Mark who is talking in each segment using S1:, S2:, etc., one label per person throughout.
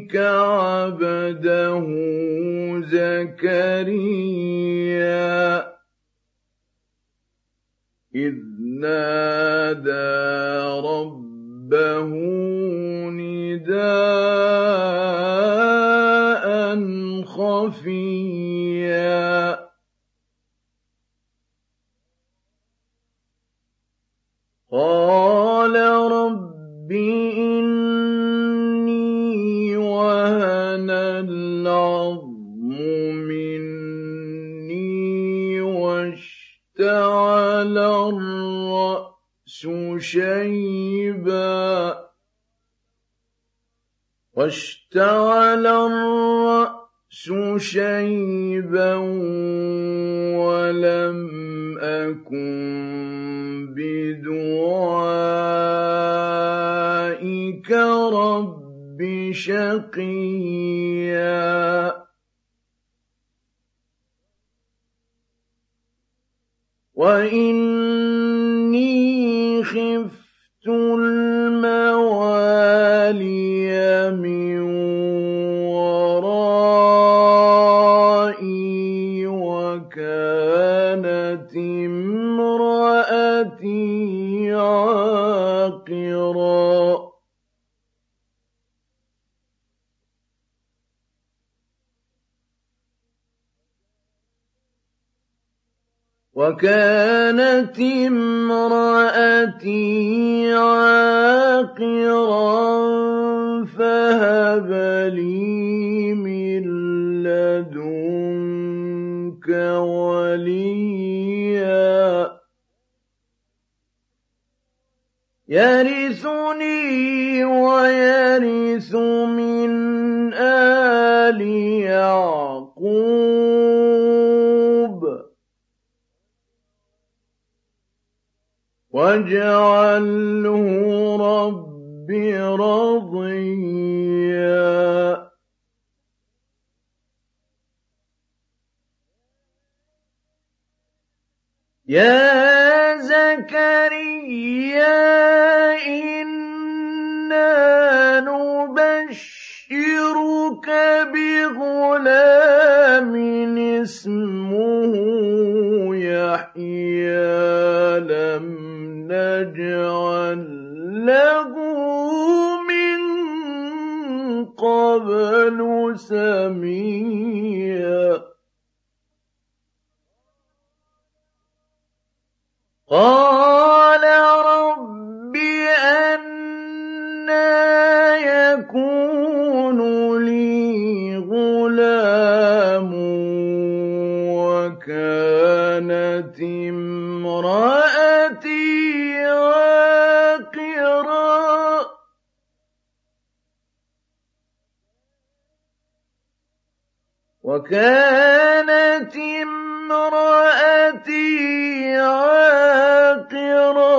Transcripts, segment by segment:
S1: ربك عبده زكريا. إذ نادى ربه نداء خفيا. شيبا واشتعل الرأس شيبا ولم أكن بدعائك رب شقيا وإني الْجُلُودُ وكانت امرأتي عاقرا فهب لي من لدنك وليا. يرثني واجعله رب رضيا يا زكريا إنا نبشرك بغلام اسمه يحيى لم نجعل له من قبل سميا. قال رب أنا يكون لي غلام وكانت امرأتي وكانت امرأتي عاقرا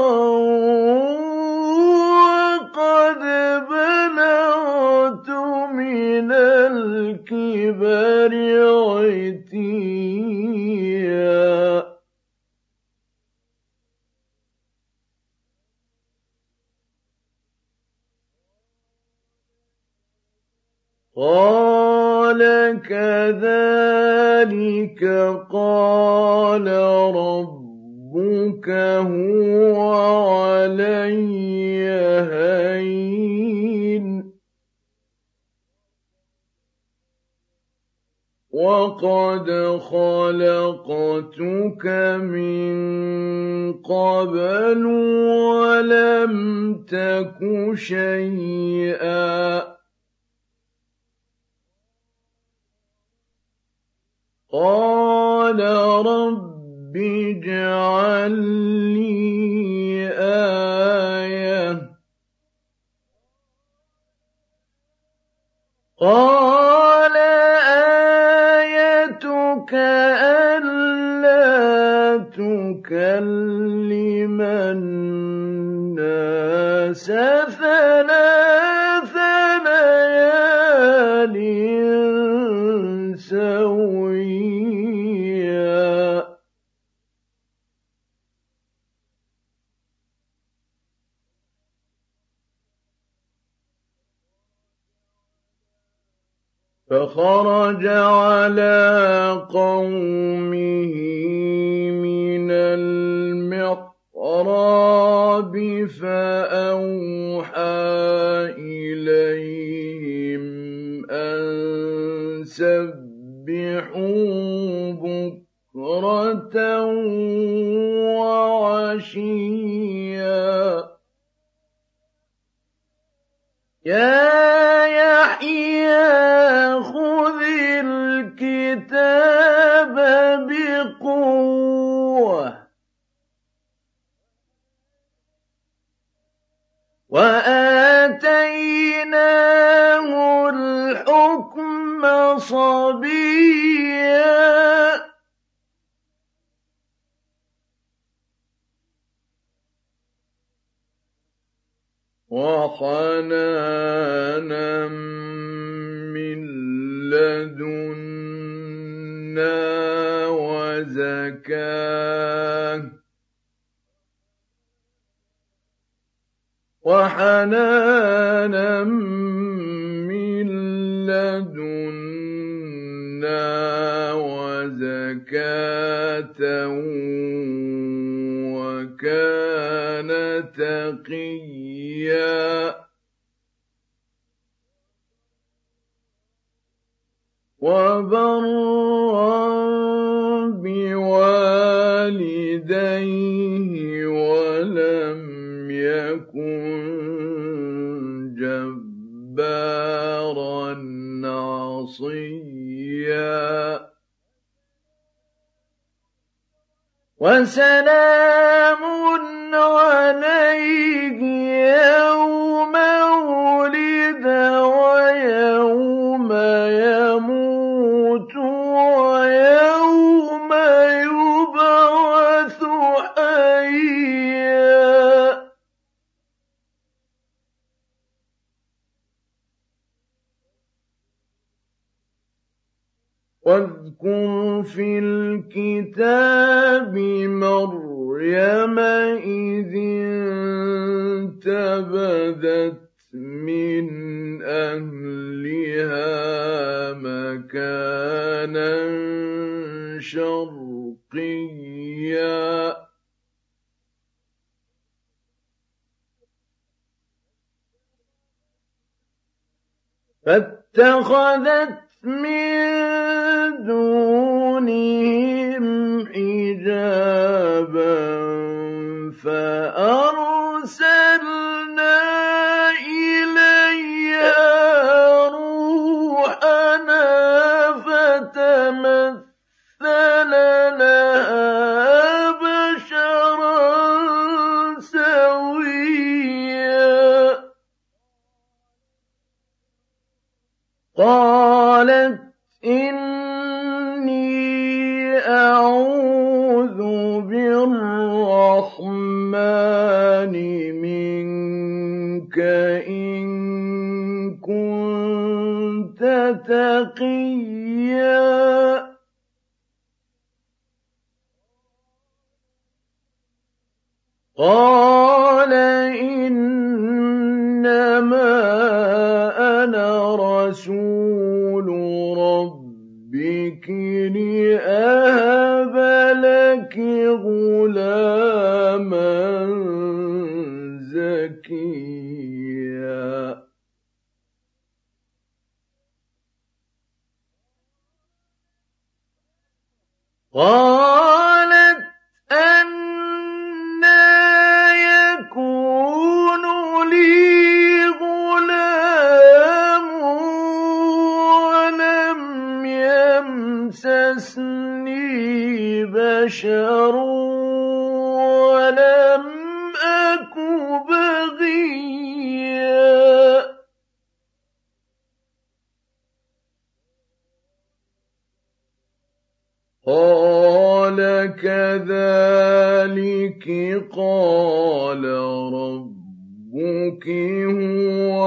S1: وقد بلغت من الكبر عتيا. قال كذلك قال ربك هو علي هين. وقد خلقتك من قبل ولم تك شيئا. قال رب اجعل لي آية. قال آيتك ألا تكلم الناس فَخَرَجَ عَلَىٰ قَوْمِهِ مِنَ الْمِحْرَابِ فَأَوْحَىٰ إِلَيْهِمْ أَن سَبِّحُوا بُكْرَةً وَعَشِيًّا. صَبِيًّا. وَحَنَانًا مِّن لَّدُنَّا وَزَكَاةً. وَحَنَانًا مِّن لَّدُنَّا وَزَكَاةً وَكَانَ تَقِيًّا وَبَرًّا بِوَالِدَيْهِ وَلَمْ يَكُن جَبَّارًا عَصِيًّا وَسَلَامٌ عَلَيْهِ يَوْمَ وُلِدَ وَيَوْمَ يَمُوتُ وَيَوْمَ يُبْعَثُ حَيًّا. وَاذْكُرْ فِي الْكِتَابِ مَرْيَمَ إِذِ انتَبَذَتْ مِنْ أَهْلِهَا مَكَانًا شَرْقِيًّا. فَاتَّخَذَتْ مِن دُونِهِمْ حِجَابًا فَأَرْسَلْنَا إِلَيْهَا رُوحَنَا فَتَمَثَّلَ لَهَا بَشَرًا سَوِيًّا قَالَتْ إِنِّي بِالرَّحْمَٰنِ مِنكَ إِن كُنتَ تَقِيًّا. قَالَ إِنَّمَا أَنَا رَسُولُ رَبِّكِ لِأَهَبَ لَكِ غُلَامًا زَكِيًّا. قَالَتْ يَكُونُ لِي غُلَامٌ وَلَمْ يَمْسَسْنِي بَشَرٌ. كذلك قال ربك هو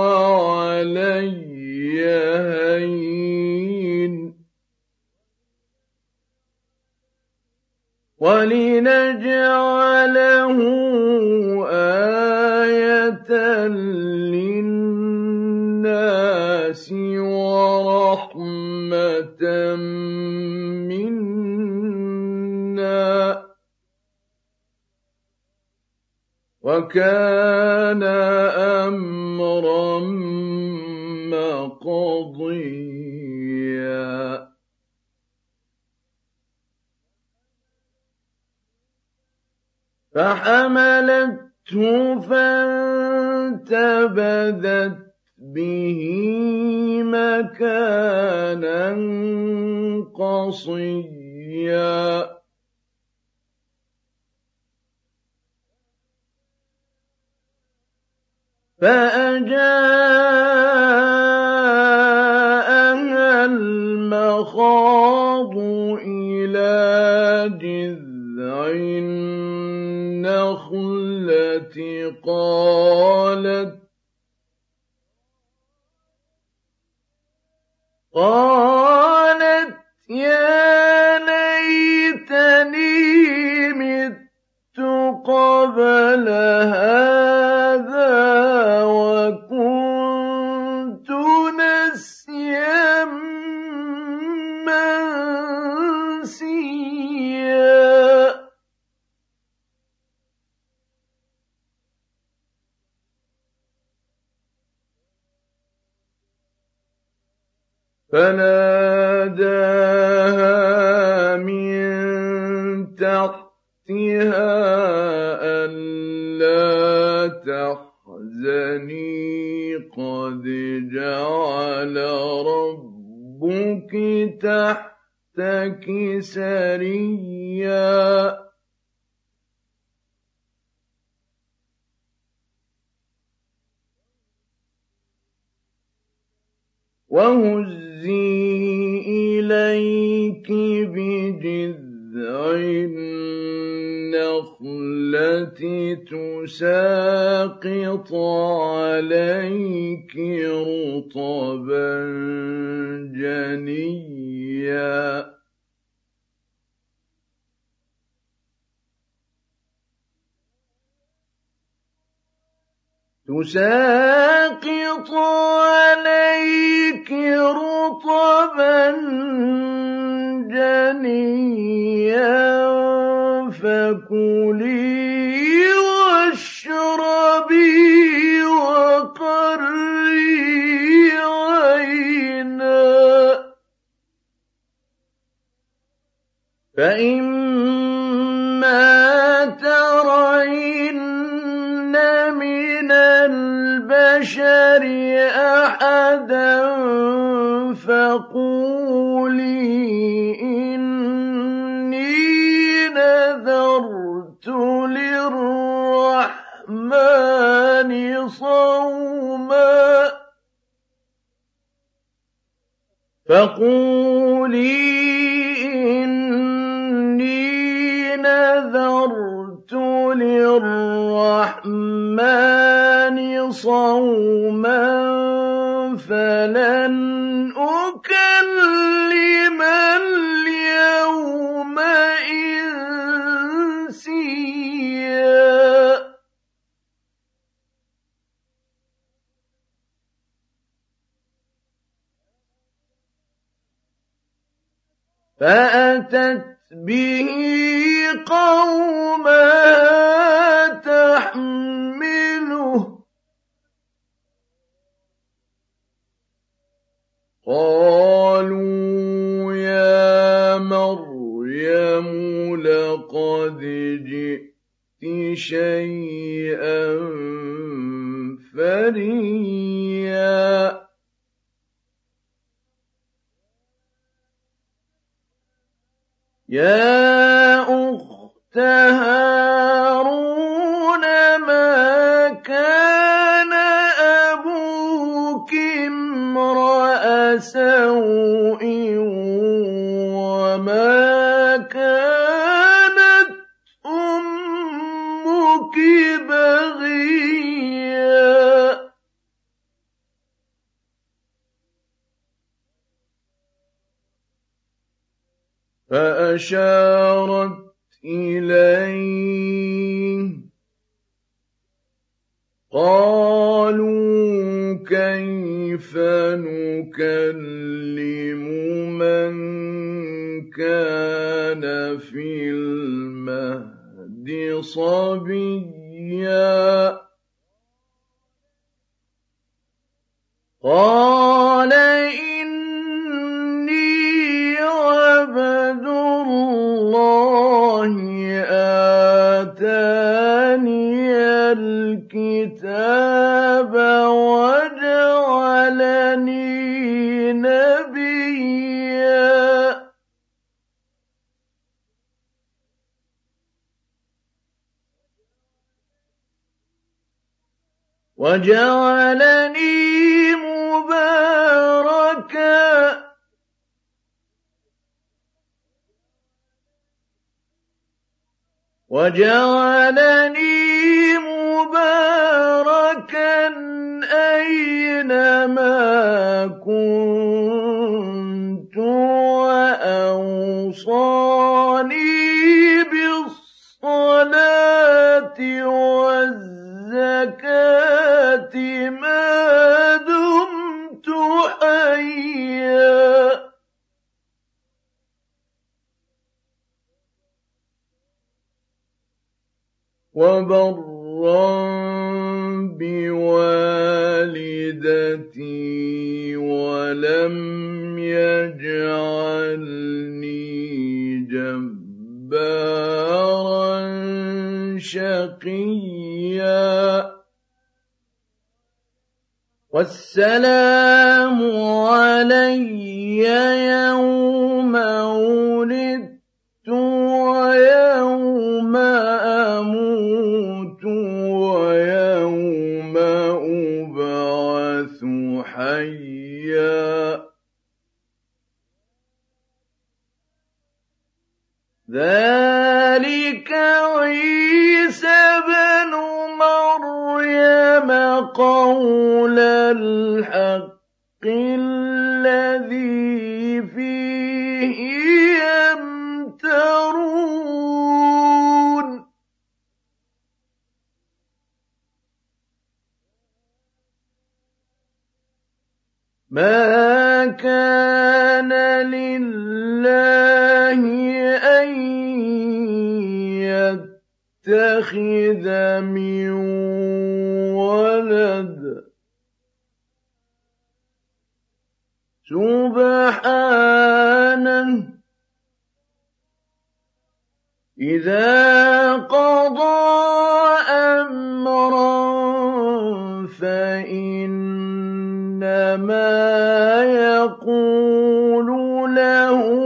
S1: علي هين. ولنجعله آية للناس ورحمة منا وكان أمرا مقضيا. فحملته فانتبذت به مكانا قصيا. فأجاءها المخاض إلى جذع النخلة قالت يا ليتني مت قبل هذا فناداها من تحتها ألا تحزني قد جعل ربك تحتك سريا. وهزي إليك بجذع النخلة تساقط عليك رطبا جنيا. تساقط عليك رطبا جنيا فكلي واشربي وقري عينا. فإما ترين البشر أحدا فقولي إني نذرت للرحمن صوما فقولي إني نذرت للرحمن صوما فلن أكلم اليوم إنسيا. فأتت به قوما شيئا فريا يا وجعلني مباركا. وجعلني مباركا أينما كنت وأوصاني بالصلاة والزكاة. وبرا بوالدتي ولم يجعلني جبارا شقيا. والسلام علي يوم حيا. ذلك عيسى بن مريم قول الحق ما كان لله أن يتخذ من ولد. سبحانه. إذا فإنما يقول له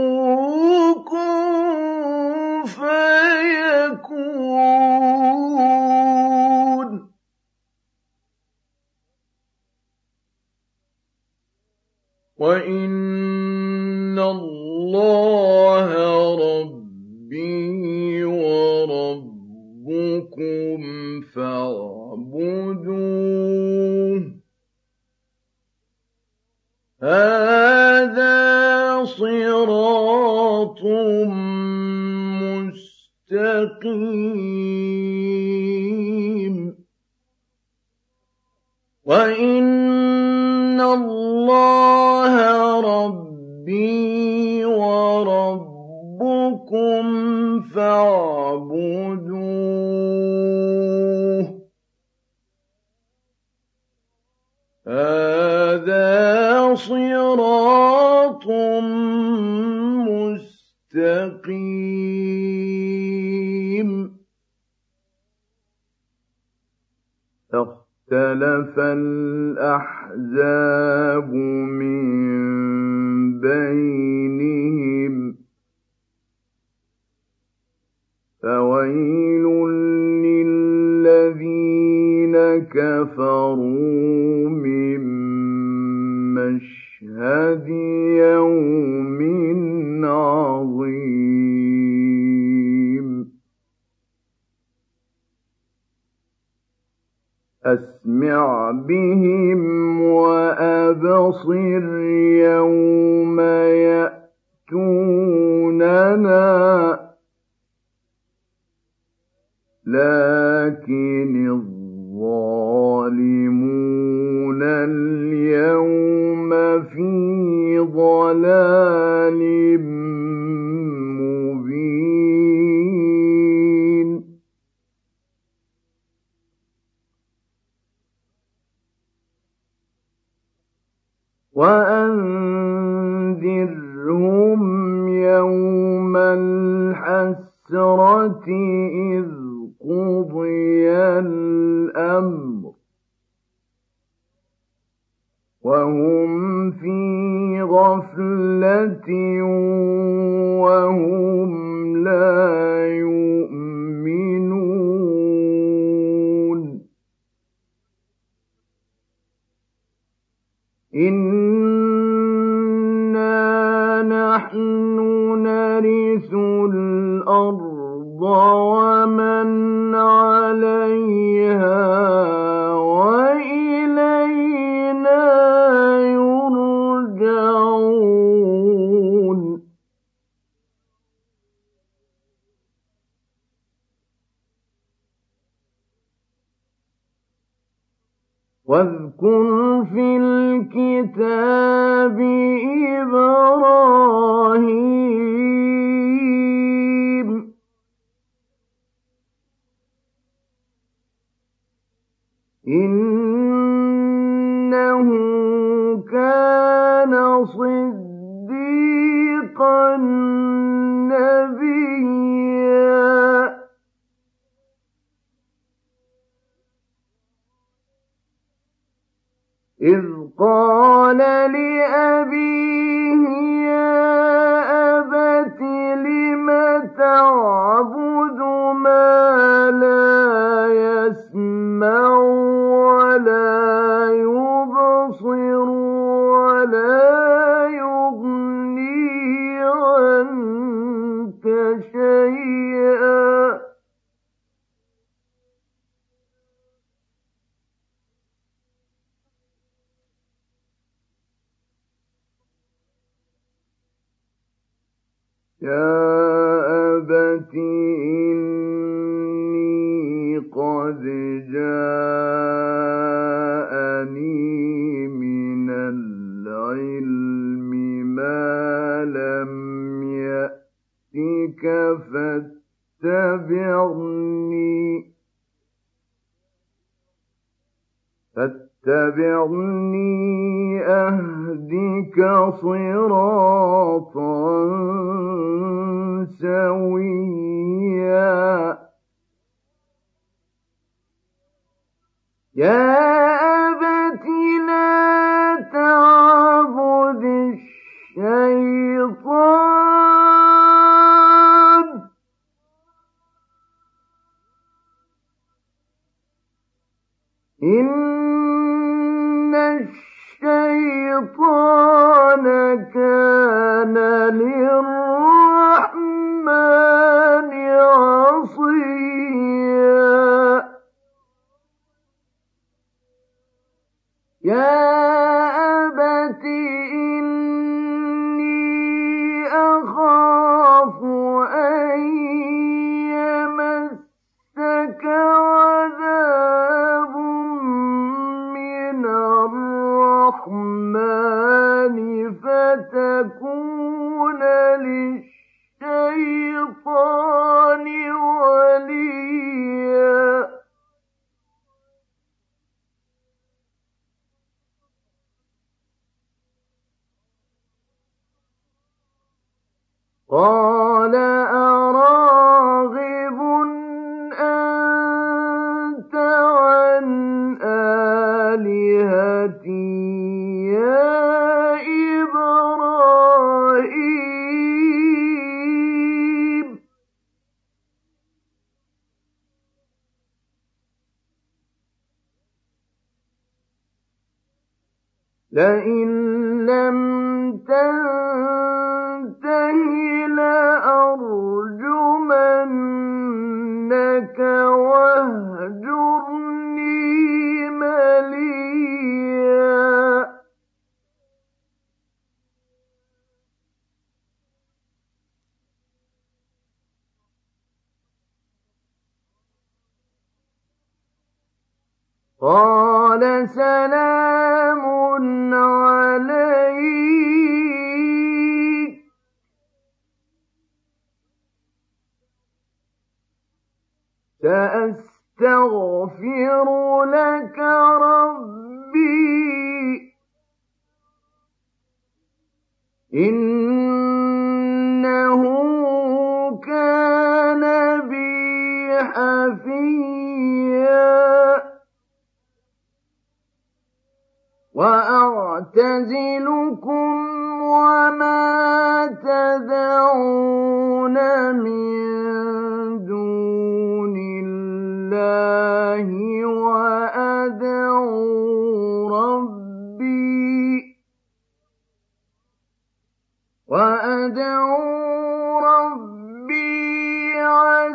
S1: وربكم فاعبدوه هذا صراط مستقيم. اختلف الأحزاب من بينهم فويل للذين كفروا من مشهد يوم عظيم. أسمع بهم وأبصر يوم يأتوننا لكن الظالمون اليوم في ضلال مبين. وأنذرهم يوم الحسرة إذ وهم في غفلة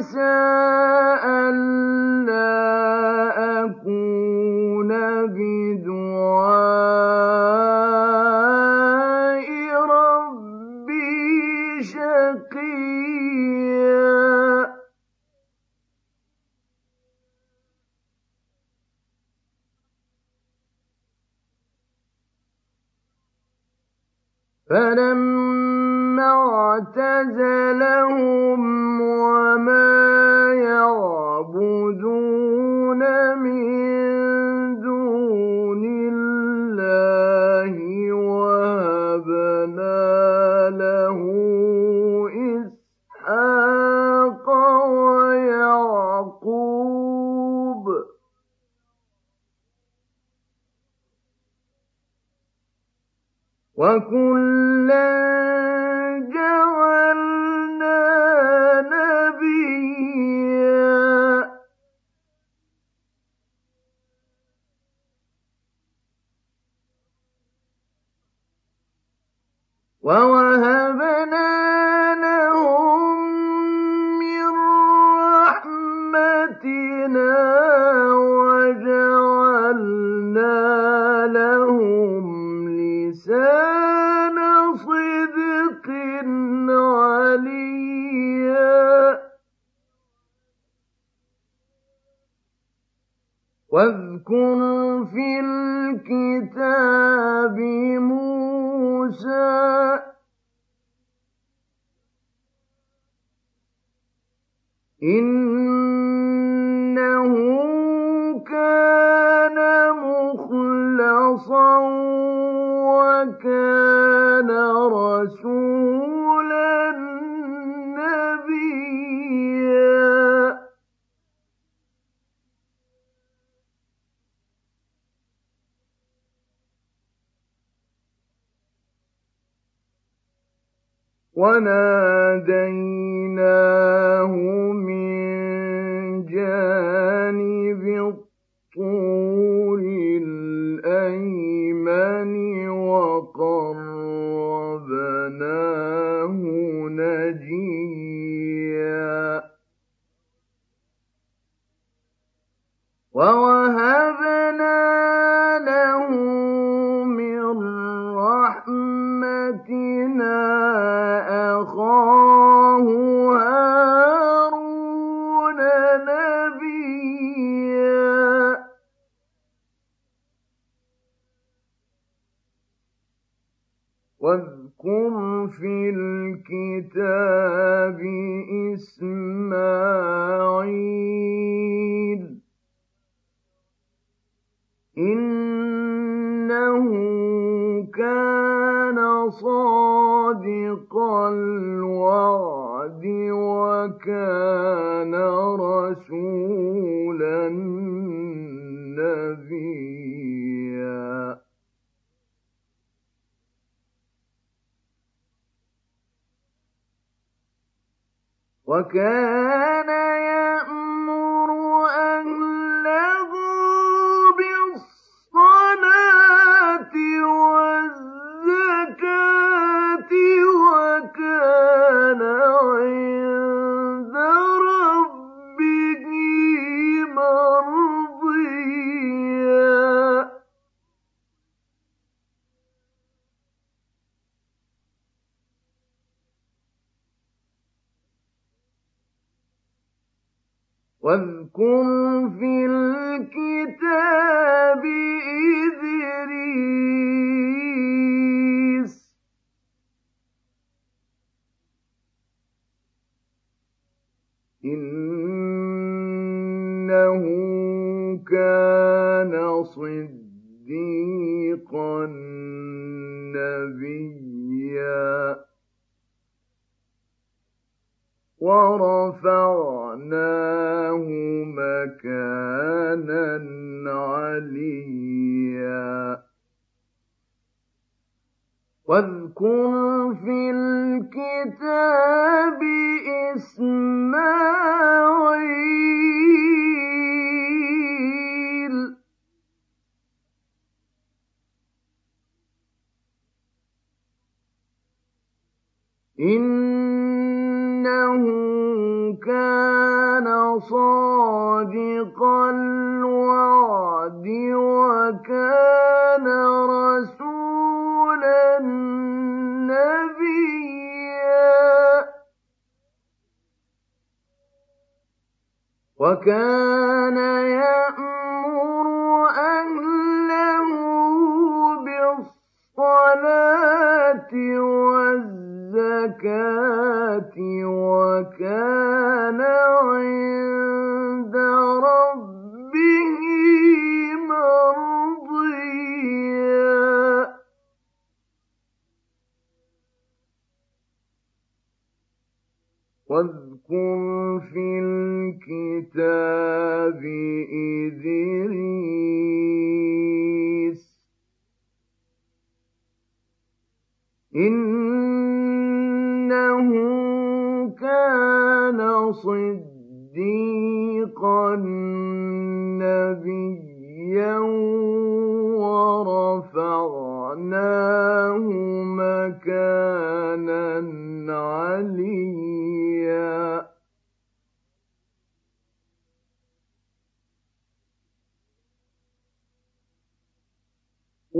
S1: عَسَىٰ إِنَّهُ كَانَ مُخْلَصًا وَكَانَ رَسُولًا نَّبِيًّا. وَنَادَيْنَاهُ وكان يأمر أهله بالصلاة والزكاة وكان عند ربه مرضيا. واذكر كتاب إدريس. إنه كان صديقا نبيا ورفعناه مكانا عليا.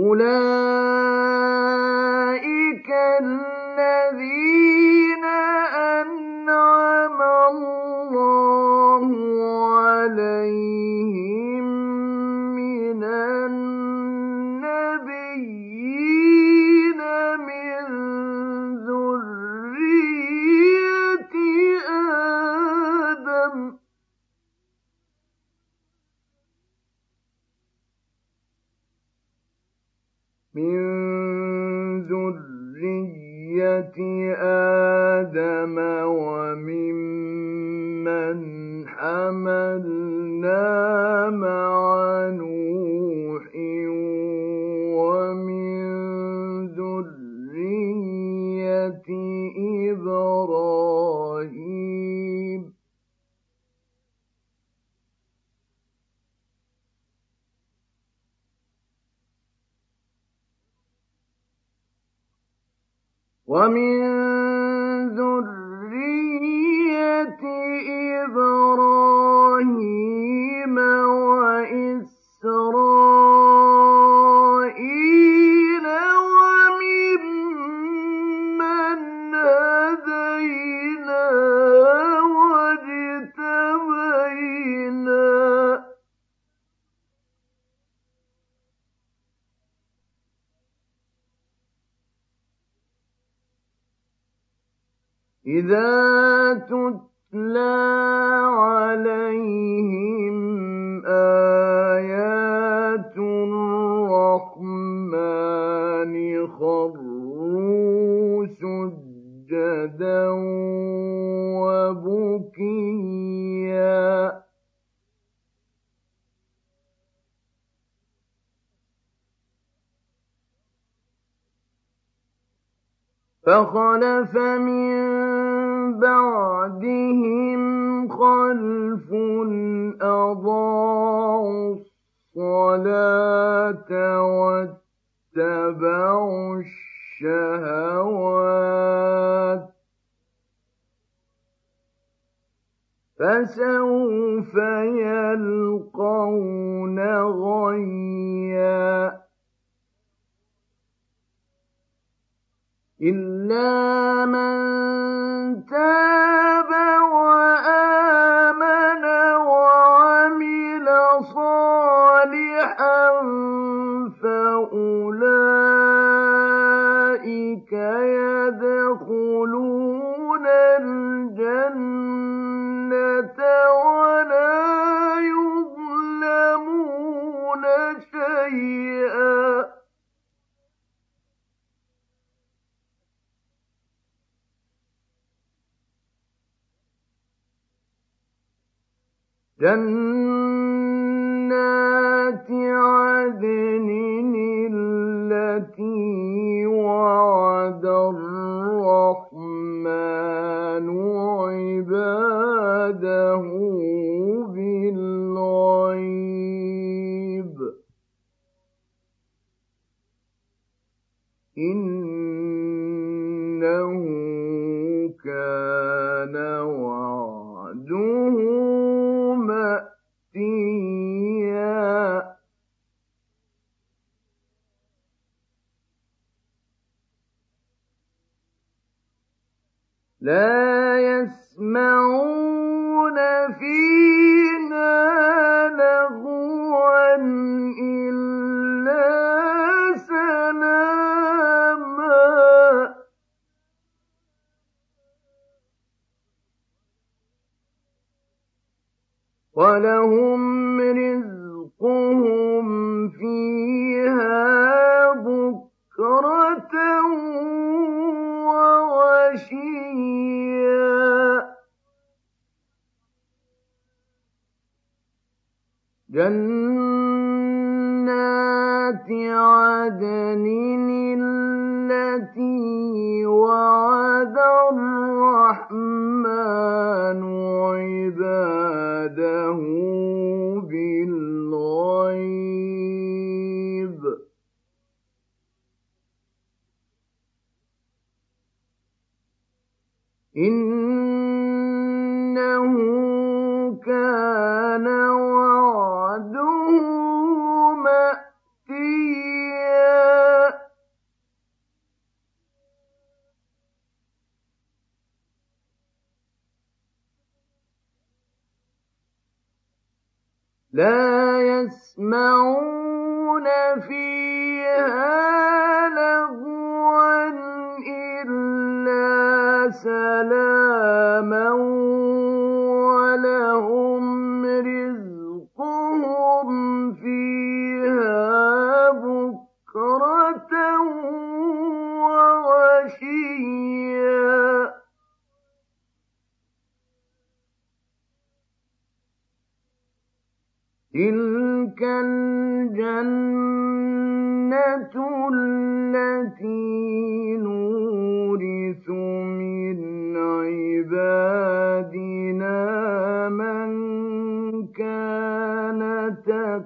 S1: أولئك إِلَّا إلا من تاب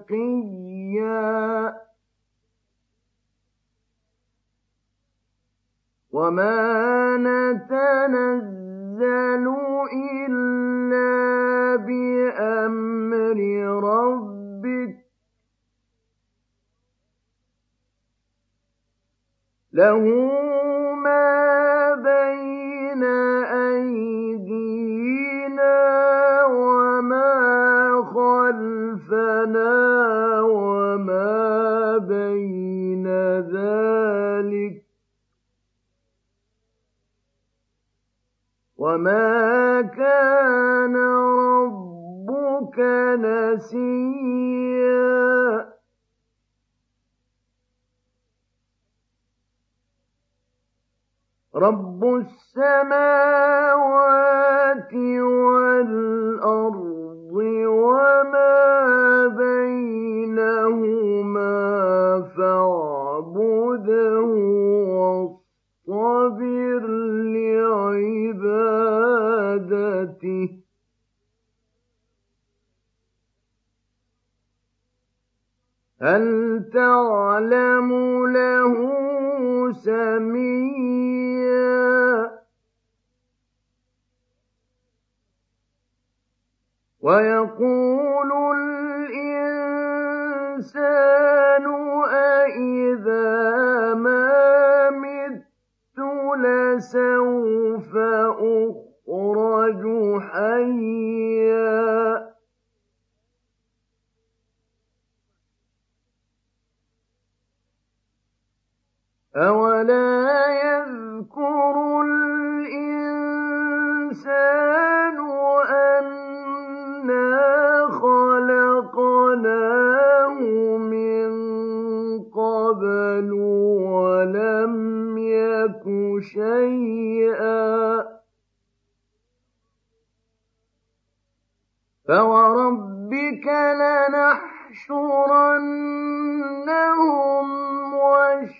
S1: تقيا. وما نتنزل إلا بأمر ربك. له ما وما كان ربك نسيا رب السماوات والارض وما بينهما فاعبده واصطبر لعبادته هل تعلم له سميا ويقول الإنسان أإذا مات فلسوف أخرج حيا. أولا شيئا. فوربك لنحشرنهم والشياطين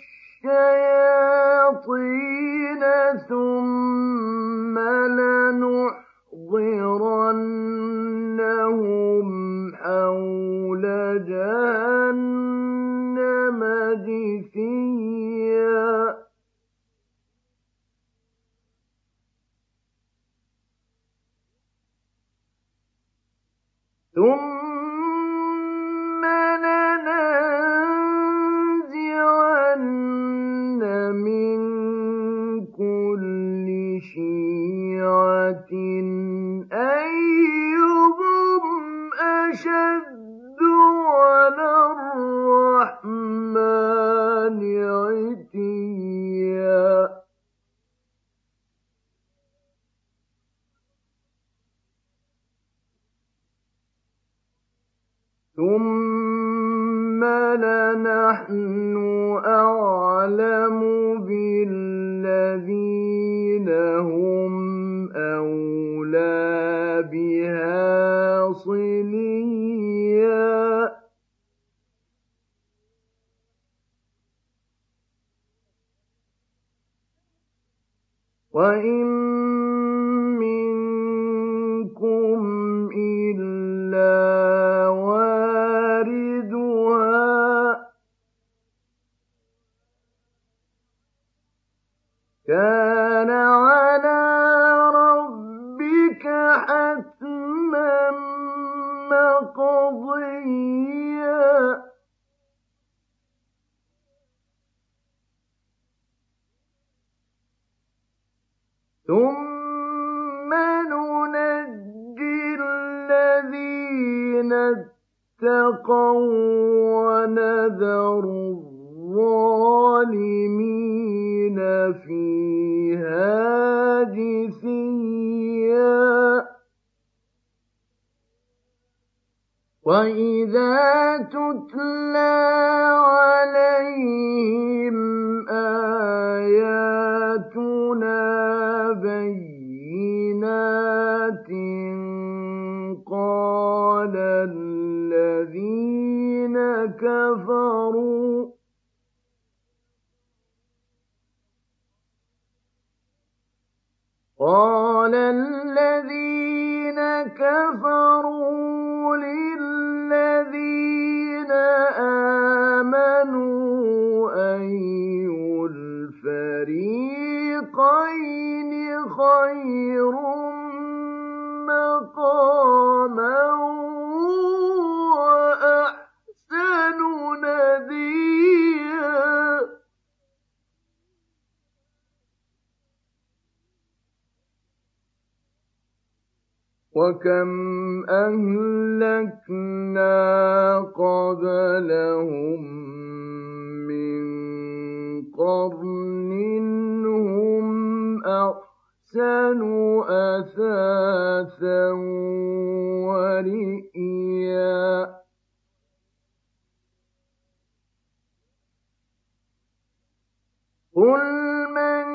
S1: وإن وكم أهلكنا قبلهم من قرن هم أحسن أثاثا ورئيا قل من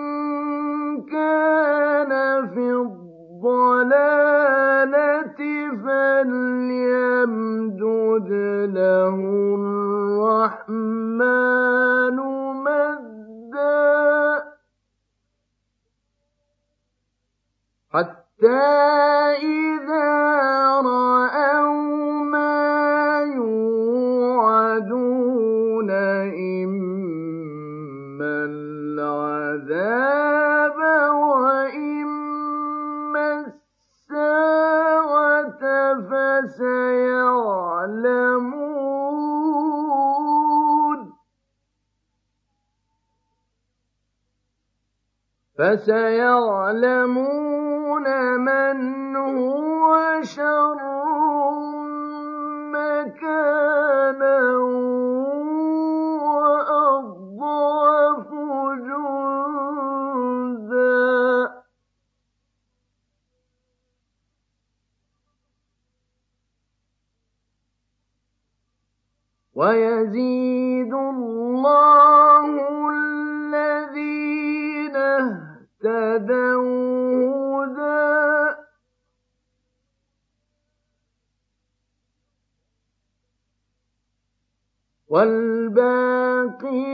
S1: كان في الضلالة فليمدد له الرحمن مدا حتى إذا رأوا فسيعلمون من هو شر مكانا وأضعف جندا. ويزيد والباقيات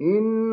S1: إنما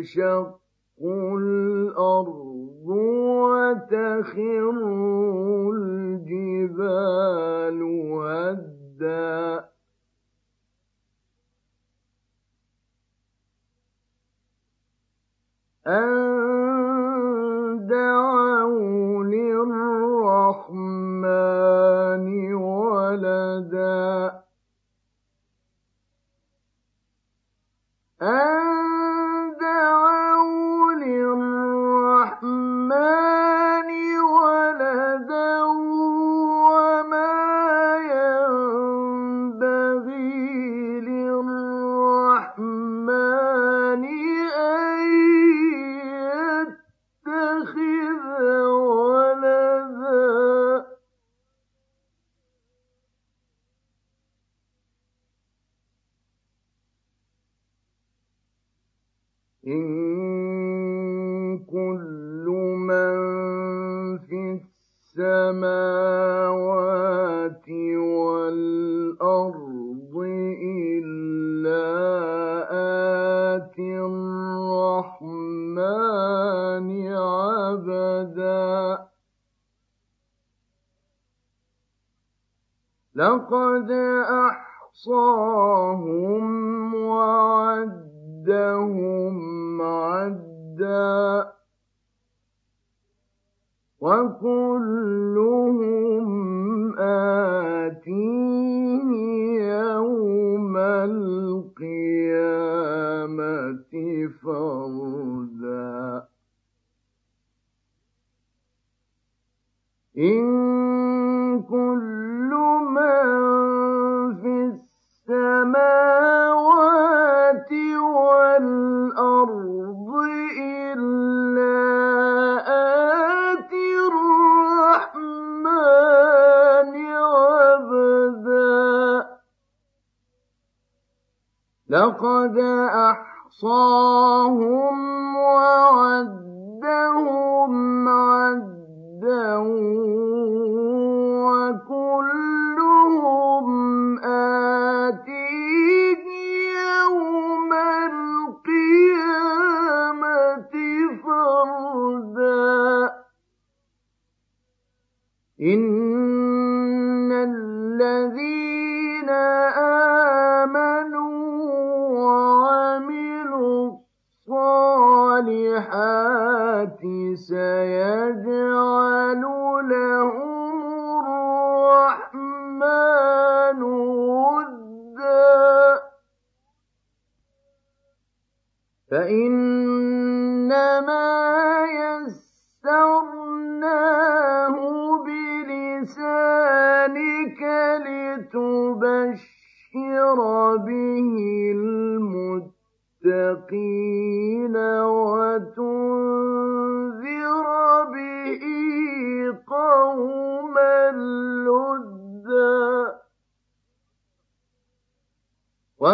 S1: تنشق الأرض وتخر فوزا إن كل من في السماوات والأرض إلا آتي الرحمن عبدا. لقد أحصاهم وهو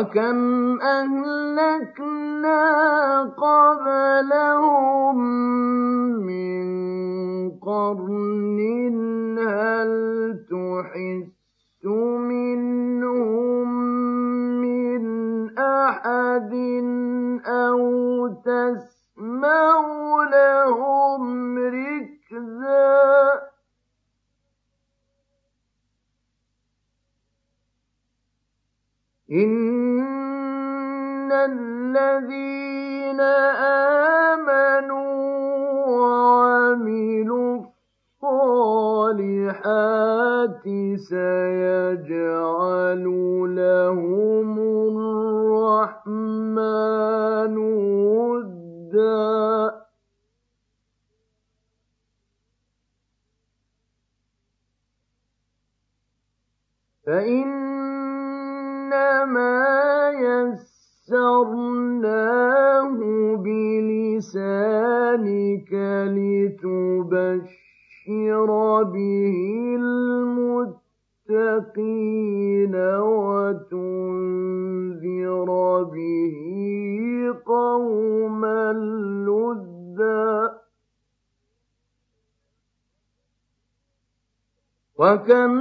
S1: وكم أهلكنا قبلهم وكم